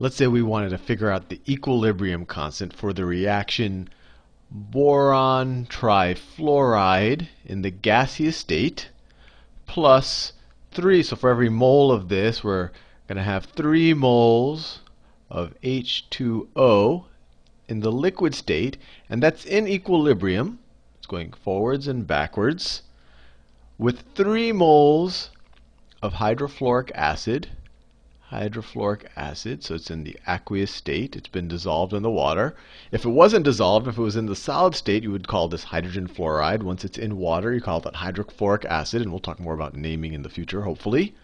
let's say we wanted to figure out the equilibrium constant for the reaction boron trifluoride in the gaseous state plus 3. So for every mole of this, we're going to have 3 moles of H2O in the liquid state, and that's in equilibrium. It's going forwards and backwards with 3 moles of hydrofluoric acid hydrofluoric acid, so it's in the aqueous state. It's been dissolved in the water. If it wasn't dissolved, if it was in the solid state, you would call this hydrogen fluoride. Once it's in water, you call that hydrofluoric acid, and we'll talk more about naming in the future, hopefully.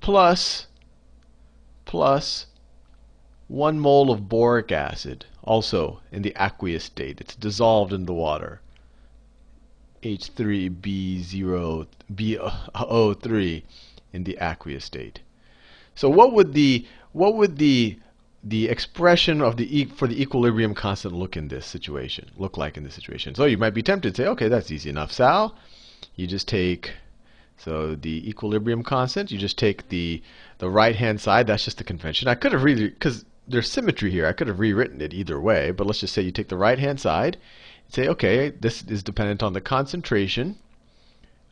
Plus, plus 1 mole of boric acid, also in the aqueous state. It's dissolved in the water. H3B0, BO3 in the aqueous state. So what would the what would the the expression of the e for the equilibrium constant look in this situation? Look like in this situation? So you might be tempted to say, okay, that's easy enough, Sal. You just take so the equilibrium constant. You just take the the right hand side. That's just the convention. I could have really because there's symmetry here. I could have rewritten it either way, but let's just say you take the right hand side and say, okay, this is dependent on the concentration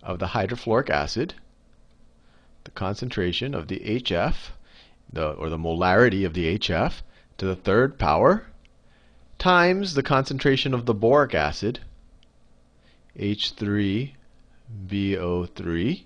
of the hydrofluoric acid the concentration of the HF, the, or the molarity of the HF, to the third power, times the concentration of the boric acid, H3BO3,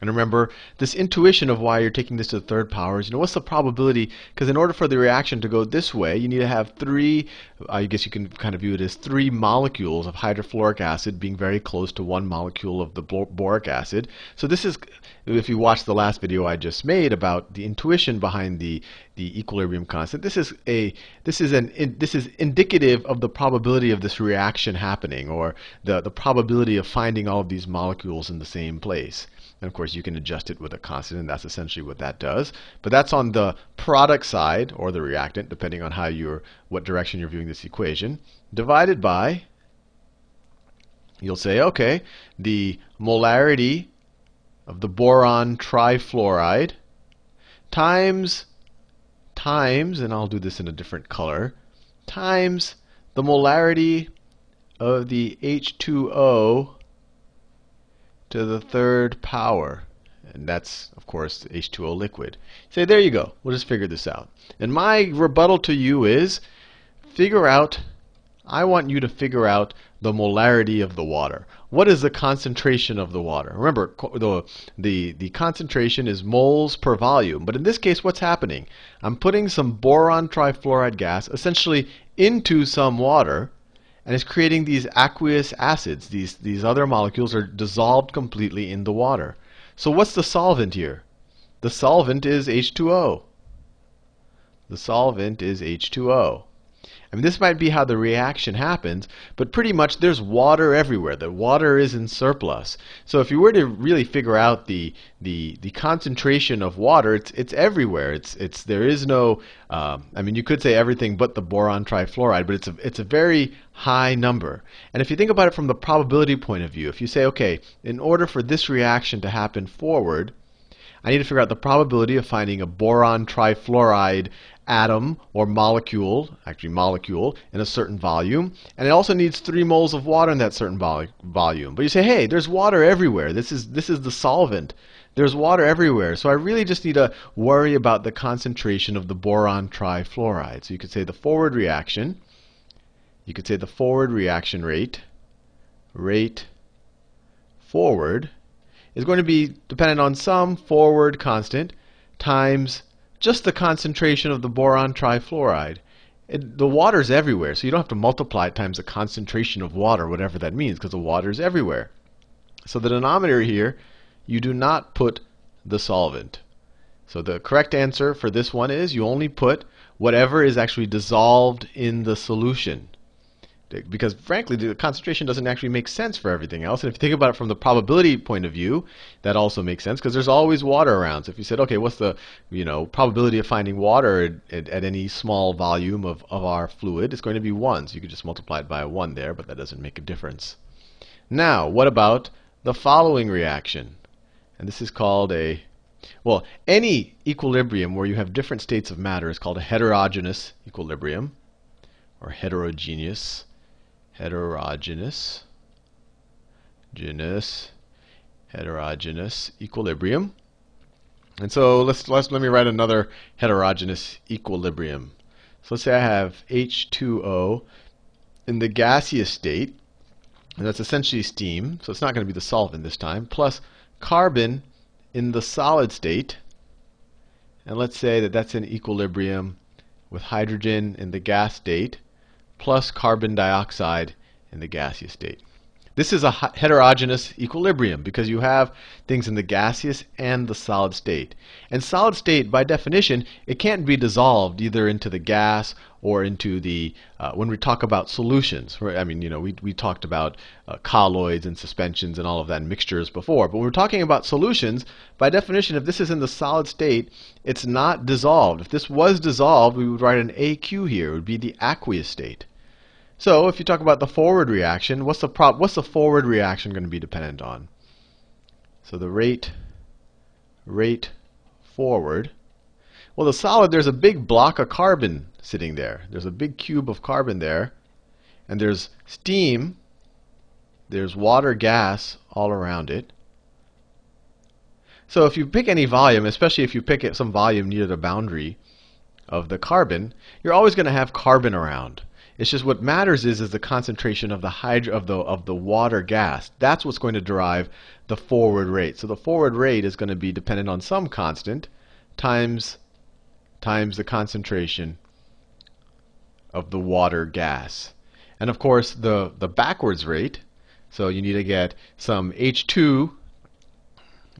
and remember, this intuition of why you're taking this to the third power is, you know, what's the probability? Because in order for the reaction to go this way, you need to have three, I guess you can kind of view it as three molecules of hydrofluoric acid being very close to one molecule of the boric acid. So this is, if you watch the last video I just made about the intuition behind the the equilibrium constant, this is a this is an this is indicative of the probability of this reaction happening, or the the probability of finding all of these molecules in the same place. And of course, you can adjust it with a constant, and that's essentially what that does. But that's on the product side, or the reactant, depending on how you're, what direction you're viewing this equation, divided by, you'll say, okay, the molarity of the boron trifluoride times, times, and I'll do this in a different color, times the molarity of the H2O to the third power. And that's, of course, H2O liquid. Say, there you go. We'll just figure this out. And my rebuttal to you is figure out, I want you to figure out the molarity of the water. What is the concentration of the water? Remember, the, the, the concentration is moles per volume. But in this case, what's happening? I'm putting some boron trifluoride gas essentially into some water and it's creating these aqueous acids. These, these other molecules are dissolved completely in the water. So what's the solvent here? The solvent is H2O. The solvent is H2O. I mean, this might be how the reaction happens, but pretty much there's water everywhere. The water is in surplus. So if you were to really figure out the the the concentration of water, it's it's everywhere. It's it's there is no. Um, I mean, you could say everything but the boron trifluoride, but it's a it's a very high number. And if you think about it from the probability point of view, if you say, okay, in order for this reaction to happen forward, I need to figure out the probability of finding a boron trifluoride atom or molecule, actually molecule, in a certain volume. And it also needs 3 moles of water in that certain vol volume. But you say, hey, there's water everywhere. This is, this is the solvent. There's water everywhere. So I really just need to worry about the concentration of the boron trifluoride. So you could say the forward reaction, you could say the forward reaction rate, rate forward, is going to be dependent on some forward constant times just the concentration of the boron trifluoride. It, the water's everywhere, so you don't have to multiply it times the concentration of water, whatever that means, because the water's everywhere. So the denominator here, you do not put the solvent. So the correct answer for this one is you only put whatever is actually dissolved in the solution because frankly the concentration doesn't actually make sense for everything else. And if you think about it from the probability point of view that also makes sense because there's always water around. So if you said okay what's the you know probability of finding water at, at, any small volume of, of our fluid? It's going to be 1 so you could just multiply it by 1 there but that doesn't make a difference. Now what about the following reaction? And this is called a Well, any equilibrium where you have different states of matter is called a heterogeneous equilibrium or heterogeneous heterogeneous genus heterogeneous equilibrium. And so let's, let's let me write another heterogeneous equilibrium. So let's say I have H2O in the gaseous state, and that's essentially steam, so it's not going to be the solvent this time, plus carbon in the solid state, and let's say that that's in equilibrium with hydrogen in the gas state, plus carbon dioxide in the gaseous state. This is a heterogeneous equilibrium because you have things in the gaseous and the solid state. And solid state, by definition, it can't be dissolved either into the gas or into the, uh, when we talk about solutions, I mean, you know, we, we talked about uh, colloids and suspensions and all of that mixtures before, but when we're talking about solutions, by definition, if this is in the solid state, it's not dissolved. If this was dissolved, we would write an AQ here. It would be the aqueous state. So if you talk about the forward reaction, what's the prop what's the forward reaction going to be dependent on? So the rate rate forward. Well, the solid there's a big block of carbon sitting there. There's a big cube of carbon there. And there's steam, there's water gas all around it. So if you pick any volume, especially if you pick some volume near the boundary of the carbon, you're always going to have carbon around. It's just what matters is is the concentration of the hydro of the of the water gas. That's what's going to derive the forward rate. So the forward rate is going to be dependent on some constant times times the concentration of the water gas. And of course the the backwards rate, so you need to get some H2,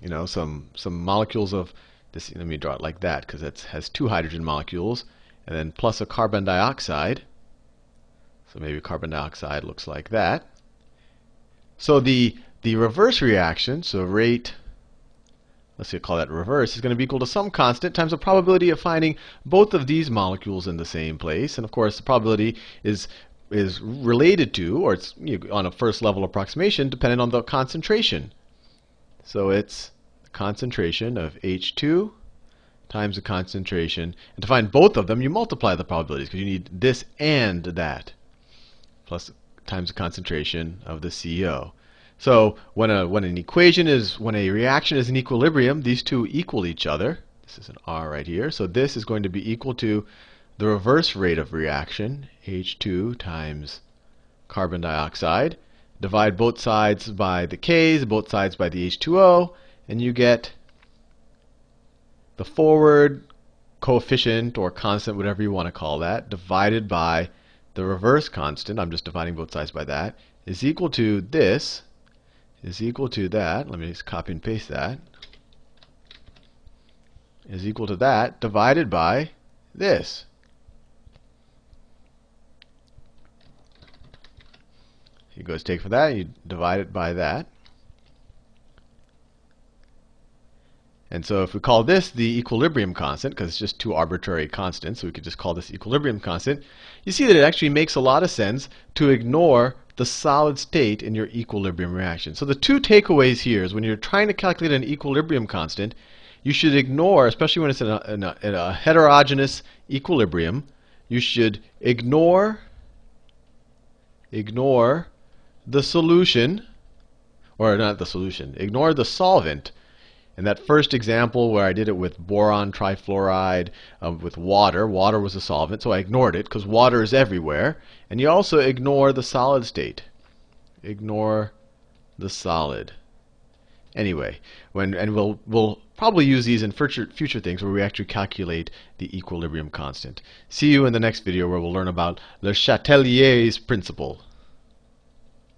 you know, some some molecules of this let me draw it like that because it has two hydrogen molecules and then plus a carbon dioxide so maybe carbon dioxide looks like that. So the, the reverse reaction, so rate, let's say call that reverse, is going to be equal to some constant times the probability of finding both of these molecules in the same place. And of course, the probability is is related to, or it's you know, on a first level approximation, dependent on the concentration. So it's the concentration of H2 times the concentration. And to find both of them, you multiply the probabilities because you need this and that plus times the concentration of the CO. So when a when an equation is when a reaction is in equilibrium, these two equal each other. This is an R right here. So this is going to be equal to the reverse rate of reaction, H2 times carbon dioxide. Divide both sides by the K's, both sides by the H2O, and you get the forward coefficient or constant, whatever you want to call that, divided by the reverse constant, I'm just dividing both sides by that, is equal to this, is equal to that, let me just copy and paste that, is equal to that divided by this. You go take for that, you divide it by that. And so if we call this the equilibrium constant, because it's just two arbitrary constants, so we could just call this equilibrium constant, you see that it actually makes a lot of sense to ignore the solid state in your equilibrium reaction. So the two takeaways here is when you're trying to calculate an equilibrium constant, you should ignore, especially when it's in a, in a, in a heterogeneous equilibrium, you should ignore ignore the solution, or not the solution, ignore the solvent in that first example where I did it with boron trifluoride uh, with water, water was a solvent, so I ignored it because water is everywhere. And you also ignore the solid state. Ignore the solid. Anyway, when and we'll we'll probably use these in future future things where we actually calculate the equilibrium constant. See you in the next video where we'll learn about Le Chatelier's principle.